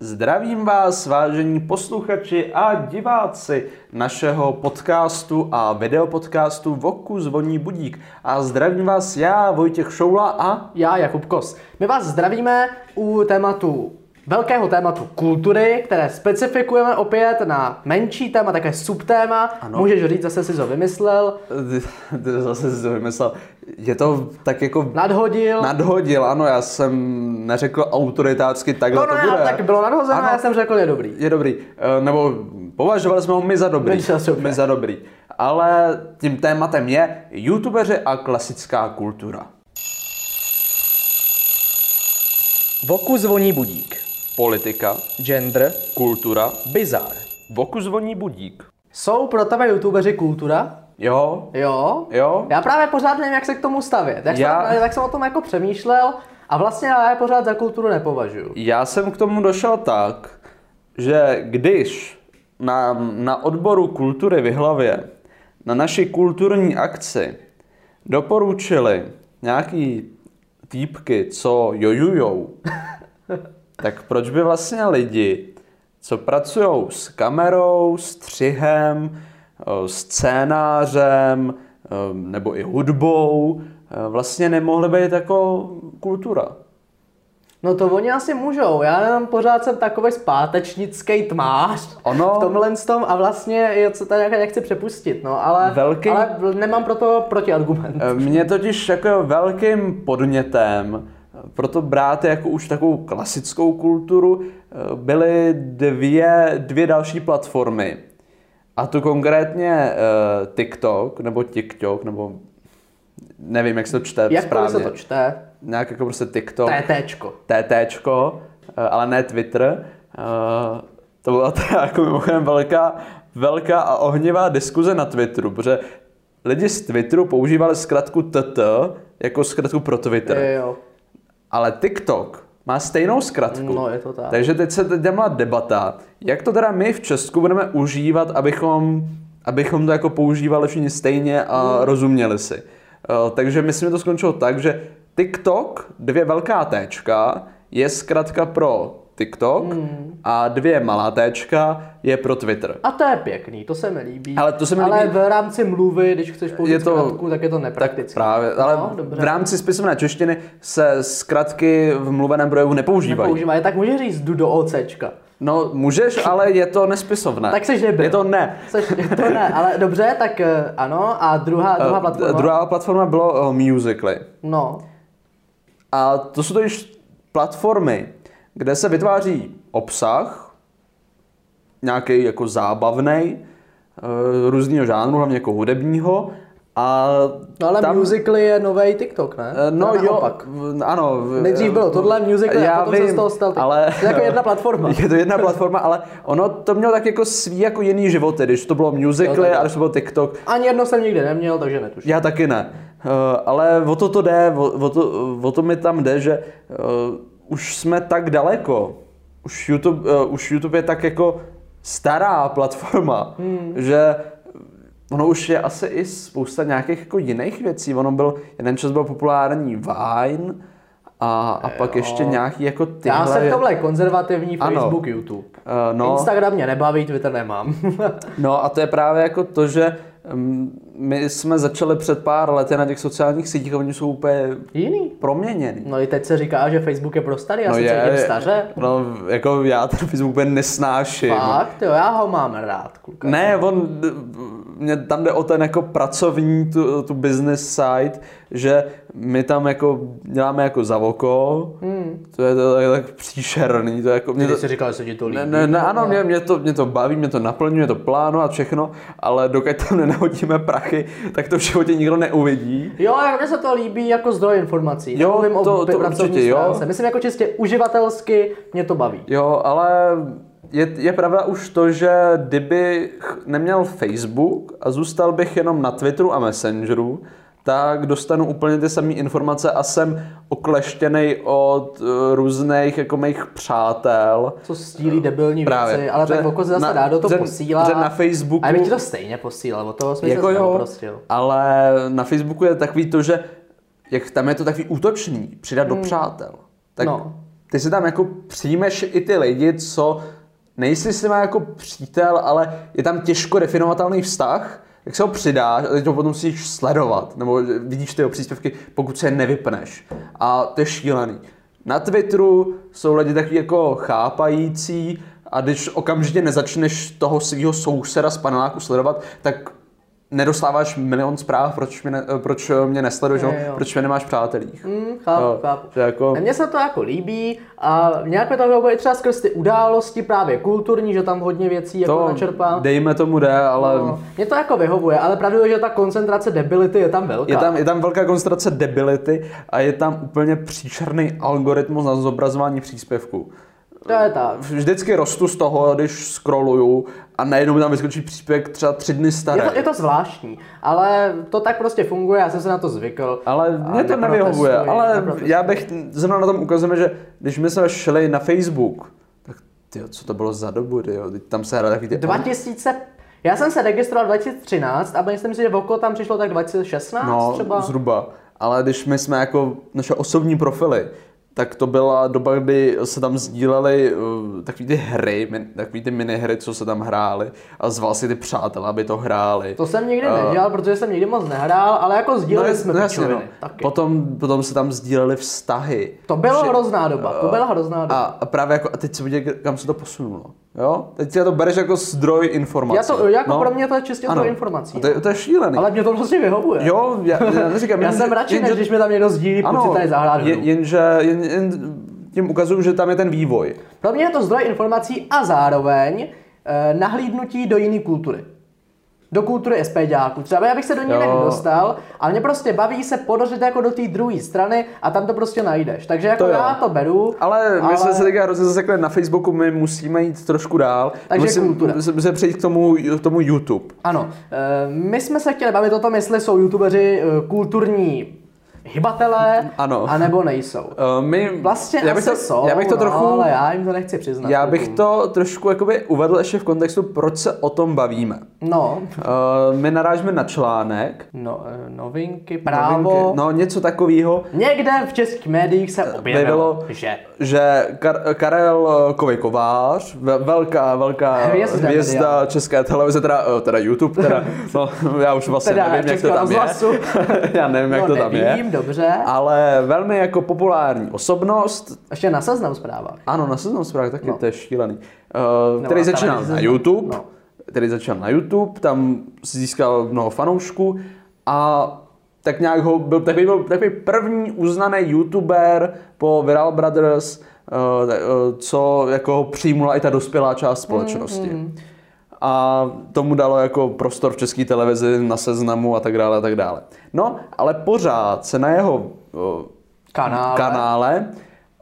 Zdravím vás, vážení posluchači a diváci našeho podcastu a videopodcastu Voku zvoní budík. A zdravím vás já, Vojtěch Šoula a... Já, Jakub Kos. My vás zdravíme u tématu velkého tématu kultury, které specifikujeme opět na menší téma, také subtéma. Ano. Můžeš říct, zase si to vymyslel. Ty zase si to vymyslel. Je to tak jako... Nadhodil. Nadhodil, ano, já jsem neřekl autoritácky, takhle no, no, to bude. tak bylo nadhozené, já jsem řekl, je dobrý. Je dobrý. Eh, nebo považovali jsme ho my za dobrý. My, my za dobrý. Ale tím tématem je youtubeři a klasická kultura. Voku zvoní budík politika, gender, kultura, bizar. Voku zvoní budík. Jsou pro tebe youtubeři kultura? Jo. Jo? Jo. Já právě pořád nevím, jak se k tomu stavět. Jak já... jsem, tak jsem o tom jako přemýšlel a vlastně já je pořád za kulturu nepovažuji. Já jsem k tomu došel tak, že když na, na odboru kultury v hlavě na naší kulturní akci doporučili nějaký týpky, co jojujou, tak proč by vlastně lidi, co pracují s kamerou, střihem, eh, scénářem eh, nebo i hudbou, eh, vlastně nemohli být jako kultura? No to oni asi můžou, já jenom pořád jsem takový zpátečnický tmář ono... v tomhle tom a vlastně je co tady nechci přepustit, no ale, velký... ale nemám pro to protiargument. Mě totiž jako velkým podnětem proto brát jako už takovou klasickou kulturu eh, byly dvě, dvě další platformy. A to konkrétně uh, TikTok, nebo TikTok, nebo nevím, jak se to čte jak správně. Jak se to čte? Nějak jako prostě TikTok. TTčko. TTčko, uh, ale ne Twitter. Uh, to byla teda jako mimochodem velká, velká a ohnivá diskuze na Twitteru, protože lidi z Twitteru používali zkratku TT jako zkratku pro Twitter. Jo. Ale TikTok má stejnou zkratku. No, je to tak. Takže teď se teď má debata, jak to teda my v Česku budeme užívat, abychom, abychom to jako používali všichni stejně a hmm. rozuměli si. Uh, takže myslím, že to skončilo tak, že TikTok, dvě velká téčka, je zkrátka pro TikTok hmm. a dvě malá téčka je pro Twitter. A to je pěkný, to se mi líbí. Ale to se mi ale líbí. v rámci mluvy, když chceš použít je to, zkratku, tak je to nepraktické. právě, ale no, v rámci spisovné češtiny se zkratky v mluveném projevu nepoužívají. Nepoužívají, tak můžeš říct jdu do OCčka. No, můžeš, ale je to nespisovné. tak seš nebyl. Je to ne. Seš, to ne, ale dobře, tak eh, ano. A druhá, druhá platforma? Druhá platforma bylo uh, Musical.ly. No. A to jsou to již platformy, kde se vytváří obsah, nějaký jako zábavný, eh, různého žánru, hlavně jako hudebního, a no ale tam... Musical.ly je nový TikTok, ne? Eh, no jo, opak. ano. Nejdřív bylo tohle Musical.ly já a potom vím, se z toho stal ale... To je jako jedna platforma. je to jedna platforma, ale ono to mělo tak jako svý jako jiný životy, když to bylo Musical.ly a když to bylo TikTok. Ani jedno jsem nikdy neměl, takže netuším. Já taky ne. Uh, ale o to to jde, o, o, to, o to mi tam jde, že uh, už jsme tak daleko. Už YouTube, uh, už YouTube je tak jako stará platforma, hmm. že ono už je asi i spousta nějakých jako jiných věcí. Ono byl, jeden čas byl populární Vine, a, a pak ještě nějaký jako tyhle... Já jsem tohle konzervativní Facebook, ano. YouTube. Uh, no. Instagram mě nebaví, Twitter nemám. no a to je právě jako to, že my jsme začali před pár lety na těch sociálních sítích a oni jsou úplně Jiný. proměněný. No i teď se říká, že Facebook je pro starý, já no se je, cítím staře. No jako já ten Facebook úplně nesnáším. Fakt, jo, já ho mám rád. Kluka. Ne, on, mě tam jde o ten jako pracovní, tu, tu business side, že my tam jako děláme jako za oko, hmm. to je to tak, tak příšerný. To jako, mě to, jsi říkal, že se ti to líbí. Ne, ne, ne ano, mě, mě, to, mě to baví, mě to naplňuje, to plánu a všechno, ale dokud tam nenahodíme prachy, tak to v životě nikdo neuvidí. Jo, jak mně se to líbí jako zdroj informací. Jo, Nemluvím to, o to určitě, jo. Myslím jako čistě uživatelsky, mě to baví. Jo, ale je, je pravda už to, že kdyby neměl Facebook a zůstal bych jenom na Twitteru a Messengeru, tak dostanu úplně ty samé informace a jsem okleštěný od uh, různých jako mých přátel. Co stílí debilní Právě. věci, ale že tak oko zase na, dá do toho že, posílá. Že na Facebooku... A bych ti to stejně posílal, o toho jsme jako se jo, prostil. Ale na Facebooku je takový to, že jak tam je to takový útočný, přidat hmm. do přátel. Tak no. ty si tam jako přijmeš i ty lidi, co nejsi s nimi jako přítel, ale je tam těžko definovatelný vztah, jak se ho přidáš a teď to potom musíš sledovat, nebo vidíš ty jeho příspěvky, pokud se je nevypneš. A to je šílený. Na Twitteru jsou lidi takový jako chápající a když okamžitě nezačneš toho svého souseda z paneláku sledovat, tak nedostáváš milion zpráv, proč mě, ne, proč mě nesleduješ, Jo, no, jo. proč mě nemáš přátelích. Mm, chápu, Jo, chápu. že jako- Mně se to jako líbí a nějak mi to vyhovuje třeba skrz ty události právě kulturní, že tam hodně věcí jako To načerpám. dejme tomu jde, ale No, Mně to jako vyhovuje, ale pravda je, že ta koncentrace debility je tam velká. je tam, je tam velká koncentrace debility a je tam úplně příšerný algoritmus na zobrazování příspěvků. To je tak. Vždycky rostu z toho, když scrolluju a najednou mi tam vyskočí příspěvek třeba tři dny starý. Je to, je to zvláštní, ale to tak prostě funguje, já jsem se na to zvykl. Ale mě to nevyhovuje, ale neprotestuji. já bych, zrovna na tom ukazujeme, že když my jsme šli na Facebook, tak tyjo, co to bylo za dobu, tyjo, teď tam se hraje takový ty... 2000, já jsem se registroval 2013 a myslím si, že okolo tam přišlo tak 2016 No, třeba. zhruba. Ale když my jsme jako naše osobní profily, tak to byla doba, kdy se tam sdílely uh, takový ty hry, min, takový ty minihry, co se tam hrály a zval si ty přátelé, aby to hráli. To jsem nikdy Eh, nedělal, protože jsem nikdy moc nehrál, ale jako sdíleli jsme no, jasně, no. Taky. Potom, potom se tam sdílely vztahy. To byla Vše- hrozná doba, to byla hrozná doba. A, a právě jako, a teď se vidět, kam se to posunulo. Jo? Teď si to bereš jako zdroj informací. Já to, jako pro mě to je čistě Ano. zdroj informací. To, je, to je šílený. Ale mě to prostě vyhovuje. Jo, já, já neříkám. Já jen- jsem radši, než když mi tam někdo sdílí, pojď si tady zahrát jenže jen, jen, tím ukazuju, že tam je ten vývoj. Pro mě je to zdroj informací a zároveň eh, nahlídnutí do jiné kultury. Do kultury SPďáků. Třeba já bych se do ní nedostal, ale mě prostě baví se podořit jako do té druhé strany a tam to prostě najdeš. Takže jako To já to beru. Ale my jsme se teďka hrozně zasekli na Facebooku, my musíme jít trošku dál. Takže musím, kultura. musím, musím přejít k tomu, k tomu YouTube. Ano, eh, my jsme se chtěli bavit o tom, jestli jsou youtubeři eh, kulturní hybatelé, Ano. anebo nejsou. Uh, my, Vlastně já bych to, jsou, já bych to no, trochu, ale já jim to nechci přiznat. já bych klukům. to trošku jakoby uvedl ještě v kontextu, proč se o tom bavíme. No, Uh, my narážíme na článek, no eh, novinky, právo. novinky, no něco takového, Někde v českých médiích se objevilo, Objevilo, že že Kar- Karel Kovej Kovář, ve- velká, velká Hvězda hvězda české televize, teda, teda YouTube, teda, no, já už vlastně Teda nevím, jak to tam rozhlasu. je. já nevím, jak no, to tam je. Dobře. Ale velmi jako populární osobnost, Ještě na seznam zprávách. ano, na seznam zprávy taky, No. to je šílený, uh, který na začínal na. YouTube, No. který začal na YouTube, tam si získal mnoho fanoušků a tak nějak ho byl takový, byl takový první uznaný YouTuber po Viral Brothers, uh, uh, co jako ho přijmula i ta dospělá část společnosti. Mm, A tomu dalo jako prostor v české televizi na seznamu a tak dále a tak dále. No, ale pořád se na jeho uh, Kanále. kanále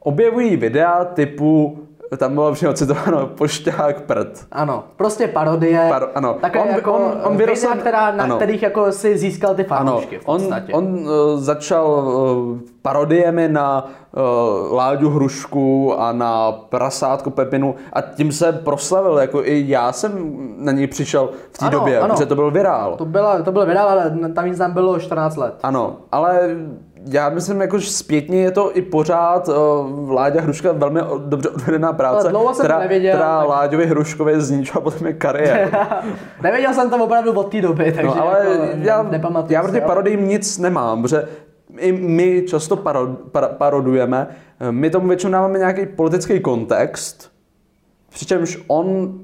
objevují videa typu, tam bylo přímo citováno, pošťák prd. Ano, prostě parodie. Paro- ano. Takové On- jako on- on videa, vyrostl- která, na ano. kterých jako si získal ty Ano, fanoušky v on, podstatě. on uh, začal uh, parodiemi na uh, Láďu Hrušku a na Prasátko Pepinu a tím se proslavil, jako i já jsem na něj přišel v té Ano, době, ano. protože to byl virál. To, byla, to byl vydal, ale tam jízdám bylo 14 let. Ano, ale já myslím, jako že zpětně je to i pořád uh, Láďa Hruška velmi dobře odvedená práce, Ale dlouho jsem to která, nevěděl, která tak- Láďovi Hruškovi zničila potom je kariéru. Nevěděl jsem to opravdu od té doby, takže No, ale jako já, nepamatuju já proti parodím nic nemám, protože i my často paro, para, parodujeme, my tomu většinou dáváme nějaký politický kontext, přičemž on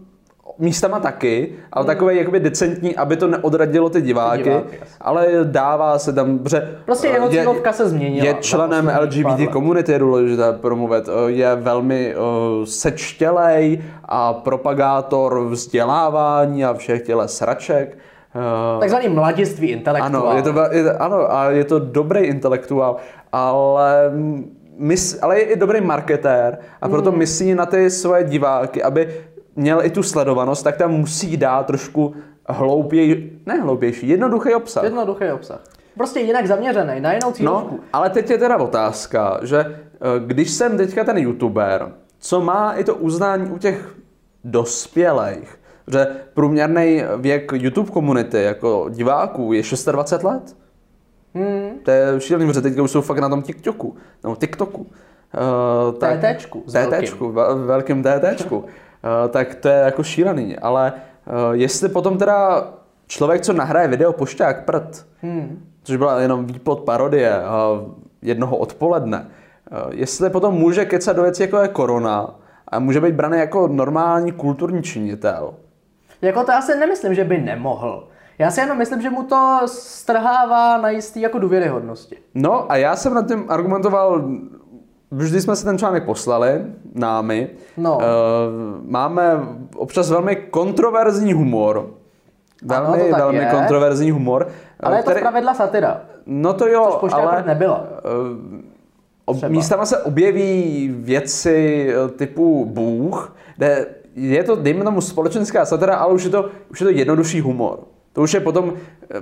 místama taky, ale takový jakoby decentní, aby to neodradilo ty diváky, diváky, ale dává se tam, protože Prostě jeho je- cílovka se změnila Je členem LGBT komunity, je důležité promluvit, je velmi uh, sečtělej a propagátor vzdělávání a všech těle sraček. Uh, Takzvaný mladiství intelektuál. ano, je to, je, ano, a je to dobrý intelektuál, ale, mys, ale je i dobrý marketér a proto Hmm. myslí na ty svoje diváky, aby měl i tu sledovanost, tak tam musí dát trošku hloupěj, ne hloupější, jednoduchý obsah. Jednoduchý obsah. Prostě jinak zaměřený, na jinou cílovku. No, ale teď je teda otázka, že eh, když jsem teďka ten youtuber, co má i to uznání u těch dospělých, že průměrný věk YouTube komunity jako diváků je 26 let. Hmm. To je šílený, protože teďka už jsou fakt na tom TikToku, nebo TikToku. Uh, tak, TTčku velkým. TTčku, ve- velkým TTčku. uh, tak to je jako šílený. Ale uh, jestli potom teda člověk, co nahraje video Pošťák prd, Hmm. což byla jenom výplod parodie uh, jednoho odpoledne, jestli potom může kecat do věcí, jako je korona, a může být braný jako normální kulturní činitel. Jako to já si nemyslím, že by nemohl. Já si jenom myslím, že mu to strhává na jistý jako důvěryhodnosti. No a já jsem nad tím argumentoval, vždy jsme si ten článek poslali, námi. No. Uh, máme občas velmi kontroverzní humor. Ano, Velmi, tak velmi je. kontroverzní humor. Ale je to zpravidla satira. No to jo, Což ale... nebyla. eh, ob, Třeba. místama se objeví věci eh, typu Bůh, kde je to, dejme tomu, společenská satira, ale už je to, už je to jednodušší humor. To už je potom,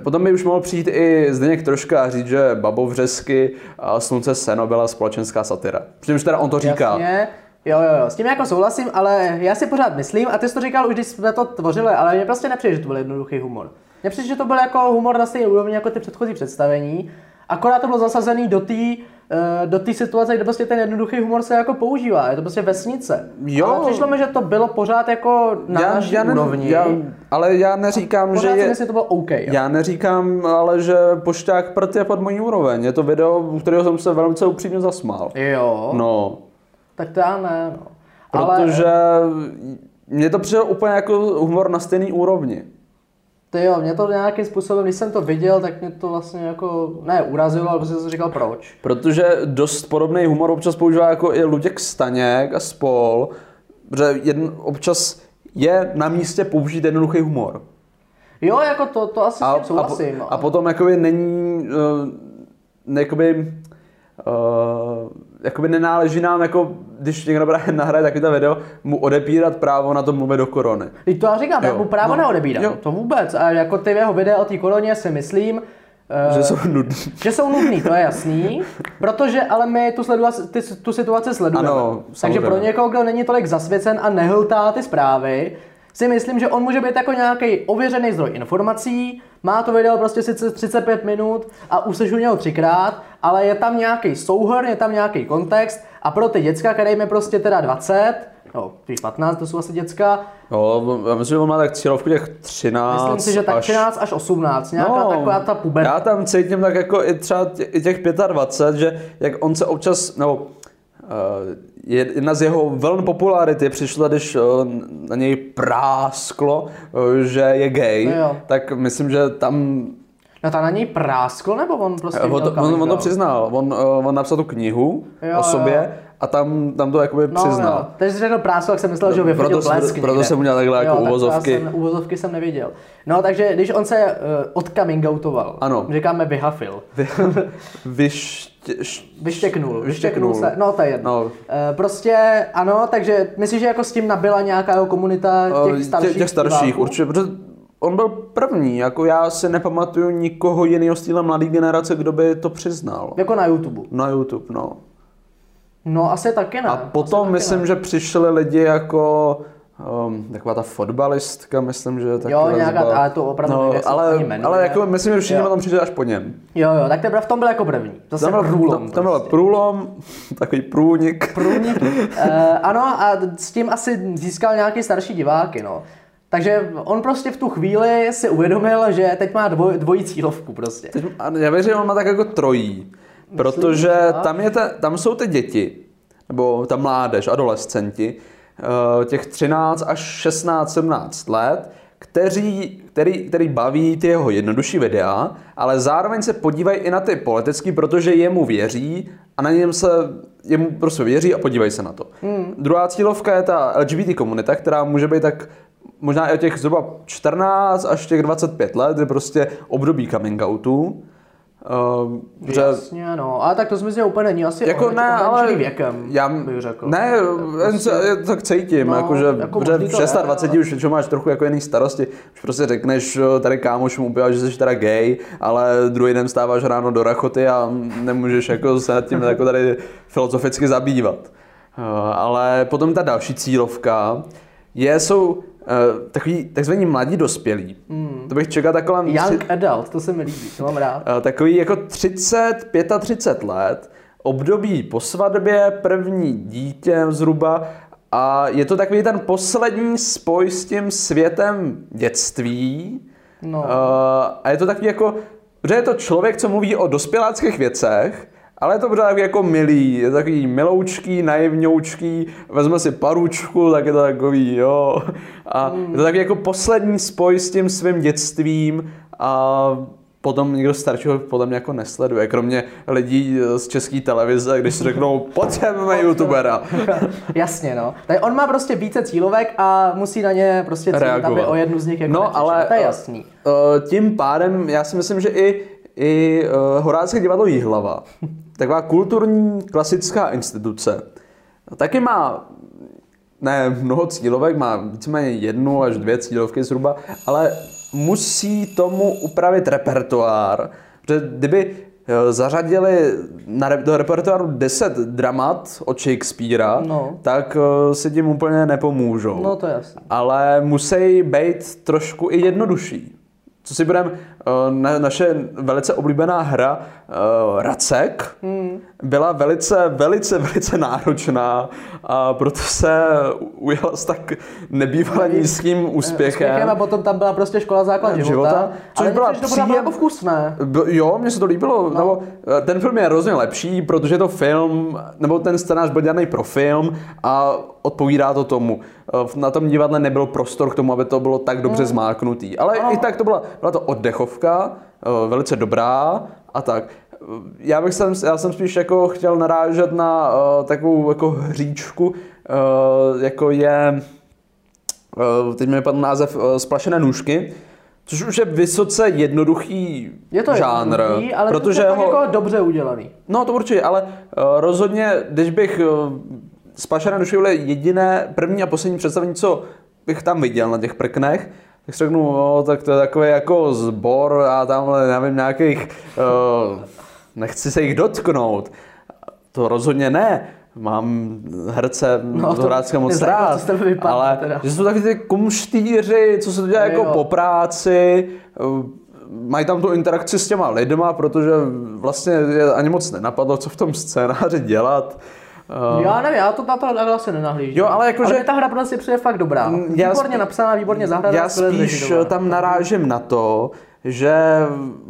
potom by už mohl přijít i Zdeněk troška a říct, že Babovřesky a Slunce seno byla společenská satira. Přičemž teda on to říká. Jasně. Jo, jo, jo, s tím jako souhlasím, ale já si pořád myslím, a ty jsi to říkal už, když jsme to tvořili, ale mně prostě nepřijde, že to byl jednoduchý humor. Mně přijde, že to byl jako humor na stejné úrovni jako ty předchozí představení, akorát to bylo zasazený do té eh, do té situace, kde prostě ten jednoduchý humor se jako používá, je to prostě vesnice. Jo. Ale přišlo mi, že to bylo pořád jako na já, naší ne- úrovni. já, ale já neříkám, pořád že je... myslím, to bylo OK. Jo. Já neříkám, ale že Pošťák prd je pod mojí úroveň. Je to video, u kterého jsem se velmi upřímně zasmál. jo, No, tak to já ne, no. protože mně to přijde úplně jako humor na stejný úrovni. Ty jo, mě to nějakým způsobem, když jsem to viděl, tak mě to vlastně jako, ne urazilo, ale prostě jsem říkal proč. Protože dost podobný humor občas používá jako i Luděk Staněk a spol, protože jedn, občas je na místě použít jednoduchý humor. Jo, jako to, to asi A, s tím a, po, souhlasím. a potom jakoby není, uh, jakoby, uh, jakoby nenáleží nám, jako, když někdo právě nahraje takový to video, mu odepírat právo na to mluvit do korony. Teď to já říkám, Jo, mu právo no, neodebírám, jo. to vůbec. A jako ty jeho videa o té koroně si myslím, eh, Že jsou nudný. že jsou nudný, to je jasný, protože ale my tu, sledua, ty, tu situaci sledujeme. Ano, Takže samozřejmě. pro někoho, kdo není tolik zasvěcen a nehltá ty zprávy, si myslím, že on může být jako nějaký ověřený zdroj informací, má to video prostě sice 35 minut a už seš u něho třikrát, ale je tam nějaký souhrn, je tam nějaký kontext a pro ty děcka, kterým je prostě teda 20, no, tvých 15, to jsou asi děcka, Jo, já myslím, že on má tak cílovku těch 13 myslím si, že tak až... 13 až 18, nějaká No, taková ta puberta. Já tam cítím tak jako i třeba těch 25, že jak on se občas, no, jedna z jeho velmi popularity přišla, když uh, na něj prásklo, uh, že je gay, No jo. tak myslím, že tam No ta na něj prásklo, nebo on prostě on, to, coming on, on to přiznal, on, on napsal tu knihu Jo, o sobě jo. A tam, tam to jakoby No, přiznal. jo. Takže jsi řekl prásko, tak jsem myslel, že ho vyfotil proto jsem- blesk proto někde. jsem udělal takhle jako tak to já uvozovky. Jsem, uvozovky jsem neviděl. No, takže když on se uh, od coming outoval, Ano. říkáme vyhafil, Vyště, š- vyštěknul, vyštěknul se, no to je jedno. No. Uh, prostě ano, takže myslíš, že jako s tím nabyla nějaká jeho komunita těch Eh, starších? těch, těch starších, diváků? určitě, protože on byl první, jako já si nepamatuju nikoho jiného z téhle mladé generace, kdo by to přiznal. Jako na YouTube. Na YouTube, no. No asi taky ne. A potom myslím, ne. že přišli lidi jako um, taková ta fotbalistka, myslím, že taky Jo, nějaká, byla. ale to opravdu no, se ale, jmenuje. ale jako myslím, že všichni potom přišli až po něm. Jo, jo, tak teprve v tom byl jako první. Zase Tam byl, průlom. tam, tam byl prostě. průlom, takový průnik. průnik. Uh, ano, a s tím asi získal nějaký starší diváky, no. Takže on prostě v tu chvíli si uvědomil, že teď má dvoj, dvojí cílovku prostě. Teď, já věřím, že on má tak jako trojí. Protože tam, je ta, tam jsou ty děti, nebo ta mládež, adolescenti, eh, těch 13 až 16, 17 let, kteří, který, který baví ty jeho jednodušší videa, ale zároveň se podívají i na ty politický, protože jemu věří a na něm se jemu prostě věří a podívají se na to. Hmm. Druhá cílovka je ta LGBT komunita, která může být tak možná i o těch zhruba 14 až těch 25 let, kdy prostě období coming outu. Uh, že Jasně, no. Ale tak to si myslím, že úplně není asi jako ne, ohraničený ale věkem, já, bych řekl. ne, jen se, já to tak cítím, No, jako, že, jako že v to je, 26 ale- už většinou máš trochu jako jiný starosti, už prostě řekneš tady kámošům úplně, že jsi teda gay, ale druhý den stáváš ráno do rachoty a nemůžeš jako se nad tím jako tady filozoficky zabývat. Eh, Ale potom ta další cílovka je, jsou eh, takový takzvaní mladí dospělí. Hmm. To bych čekal takhle Young adult, to se mi líbí, to mám rád. Eh, takový jako 30, 35 let, období po svatbě, první dítě zhruba a je to takový ten poslední spoj s tím světem dětství. No. Uh, a je to takový jako, že je to člověk, co mluví o dospěláckých věcech, ale je to pořád jako milý, je to takový miloučký, naivňoučký, vezme si paručku, tak je to takový, jo. A je to takový jako poslední spoj s tím svým dětstvím a potom nikdo staršího podle mě jako nesleduje, kromě lidí z české televize, když si řeknou, potřebujeme youtubera. Jasně, no. Tak on má prostě více cílovek a musí na ně prostě cílit, Reagovat. aby o jednu z nich jako No, nepřišel. ale To je jasný. Uh, tím pádem já si myslím, že i, i uh, Horácké divadlo Jihlava, taková kulturní klasická instituce, taky má ne mnoho cílovek, má víceméně jednu až dvě cílovky zhruba, ale musí tomu upravit repertoár, protože kdyby eh, zařadili na, do repertoáru 10 dramat od Shakespearea, No. tak eh, si tím úplně nepomůžou. No, to je ale musí být trošku i jednodušší. Co si budeme, na, naše velice oblíbená hra uh, Racek Hmm. byla velice, velice, velice náročná a proto se ujala s tak nebývalé nízkým úspěchem. Úspěchem a potom tam byla prostě škola základ života. Života, což ale byla příjem- jako vkusné. Jo, mně se to líbilo. No. Nebo, eh, ten film je hrozně lepší, protože je to film, nebo ten scénář byl dělaný pro film a odpovídá to tomu. Eh, Na tom divadle nebyl prostor k tomu, aby to bylo tak dobře zmáknutý. Ale i tak to byla, byla to oddechovka, eh, velice dobrá a tak. Eh, Já bych jsem, já jsem spíš jako chtěl narážet na uh, takovou jako hříčku, uh, jako je Uh, teď mi padl název uh, Splašené nůžky, což už je vysoce jednoduchý Je to žánr, jednoduchý, ale protože to je ho... jako dobře udělaný. No to určitě, ale uh, rozhodně, když bych nůžky byly jediné první a poslední představení, co bych tam viděl na těch prknech, tak si řeknu, no, tak to je takový jako zbor a tamhle, nevím, nějakých, uh, nechci se jich dotknout. To rozhodně ne. Mám herce No, no, Horácka moc nezajímá, rád, vypadá ale teda. že jsou taky ty kumštýři, co se to dělá jako Jo. po práci, mají tam tu interakci s těma lidma, protože vlastně je ani moc nenapadlo, co v tom scénáři dělat. Eh, Já nevím, já to na to takhle asi nenahlížím. Jo, ale jakože- ale ta hra prostě přijde fakt dobrá. já Výborně sp- napsaná, výborně zahraná. Já spíš zrežírovaná. tam narážím na to, že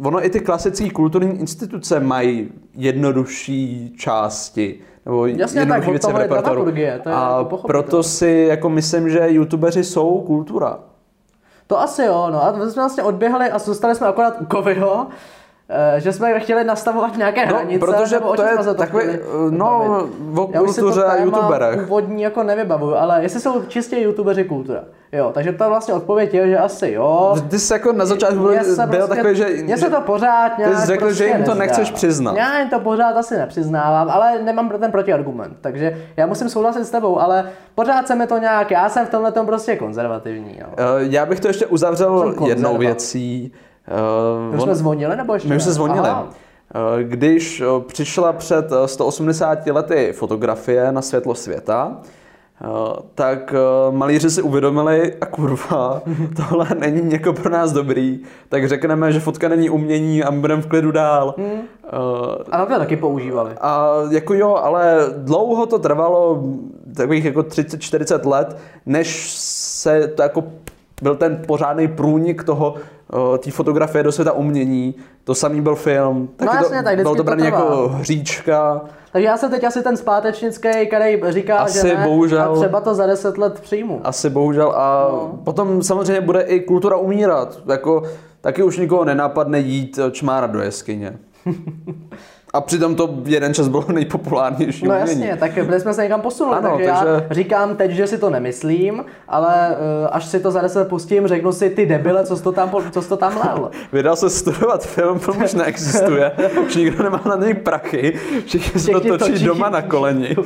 ono i ty klasické kulturní instituce mají jednodušší části. Nebo Jasně, jednodušší tak, věci v je repertoáru. je A jako proto si jako myslím, že youtubeři jsou kultura. To asi jo, no a my jsme vlastně odběhli a zůstali jsme akorát u Coviho, eh, že jsme chtěli nastavovat nějaké No, hranice, protože nebo to je to takový, chtěli no, o kultuře a youtuberech. Úvodní jako nevybavuju, ale jestli jsou čistě youtubeři kultura. Jo, takže ta vlastně odpověď je, že asi jo. Ty jsi jako na začátku Mně se byl prostě- takový, že... Mně se to pořád nějak jsi řekl, prostě že jim to nezdá. nechceš přiznat. Já jim to pořád asi nepřiznávám, ale nemám pro ten protiargument. Takže já musím souhlasit s tebou, ale pořád se mi to nějak, já jsem v tomhle tom prostě konzervativní. Jo. Eh, Já bych to ještě uzavřel jednou věcí. Eh, My on- jsme zvonili nebo ještě? My už se zvonili. Aha. Eh, Když eh, přišla před eh, 180 lety fotografie na světlo světa, tak malíři si uvědomili, a kurva, tohle není jako pro nás dobrý, tak řekneme, že fotka není umění a my budeme v klidu dál. Hmm. A to taky používali. a jako jo, ale dlouho to trvalo, takových jako 30-40 let, než se to jako byl ten pořádný průnik toho, eh, té fotografie do světa umění. To samý byl film. Taky jasně, to, tak bylo to trvá. jako hříčka. Takže já jsem teď asi ten zpátečnický, který říká, Asi že ne, bohužel. a třeba to za 10 let přijmu. Asi bohužel. A No. potom samozřejmě bude i kultura umírat. Jako, taky už nikoho nenapadne jít čmárat do jeskyně. A přitom to jeden čas bylo nejpopulárnější No umění. jasně, tak byli jsme se někam posunuli, Ano, takže, takže- já říkám teď, že si to nemyslím, ale uh, až si to za 10 pustím, řeknu si ty debile, co jsi to tam, co jsi to tam lel. Vydal se studovat film, film už neexistuje, už nikdo nemá na něj prachy, všichni se to točí točí. doma na koleni.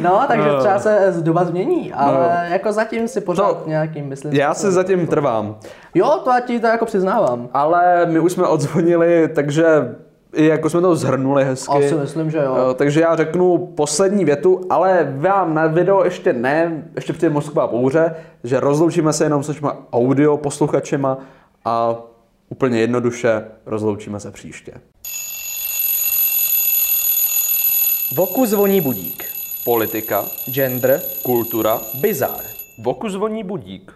No, takže No. třeba se z doba změní, ale No. jako zatím si pořád To- nějakým myslím. Já si zatím trvám, Jo, to já ti to jako přiznávám. ale my už jsme odzvonili, takže i jako jsme to zhrnuli hezky. Asi myslím, že jo. Eh, Takže já řeknu poslední větu, ale vám na video ještě ne, ještě přijde Moskva bouře, že rozloučíme se jenom s těma audio posluchačema a úplně jednoduše rozloučíme se příště. Voku zvoní budík. politika, Gender. kultura, Bizar. voku zvoní budík.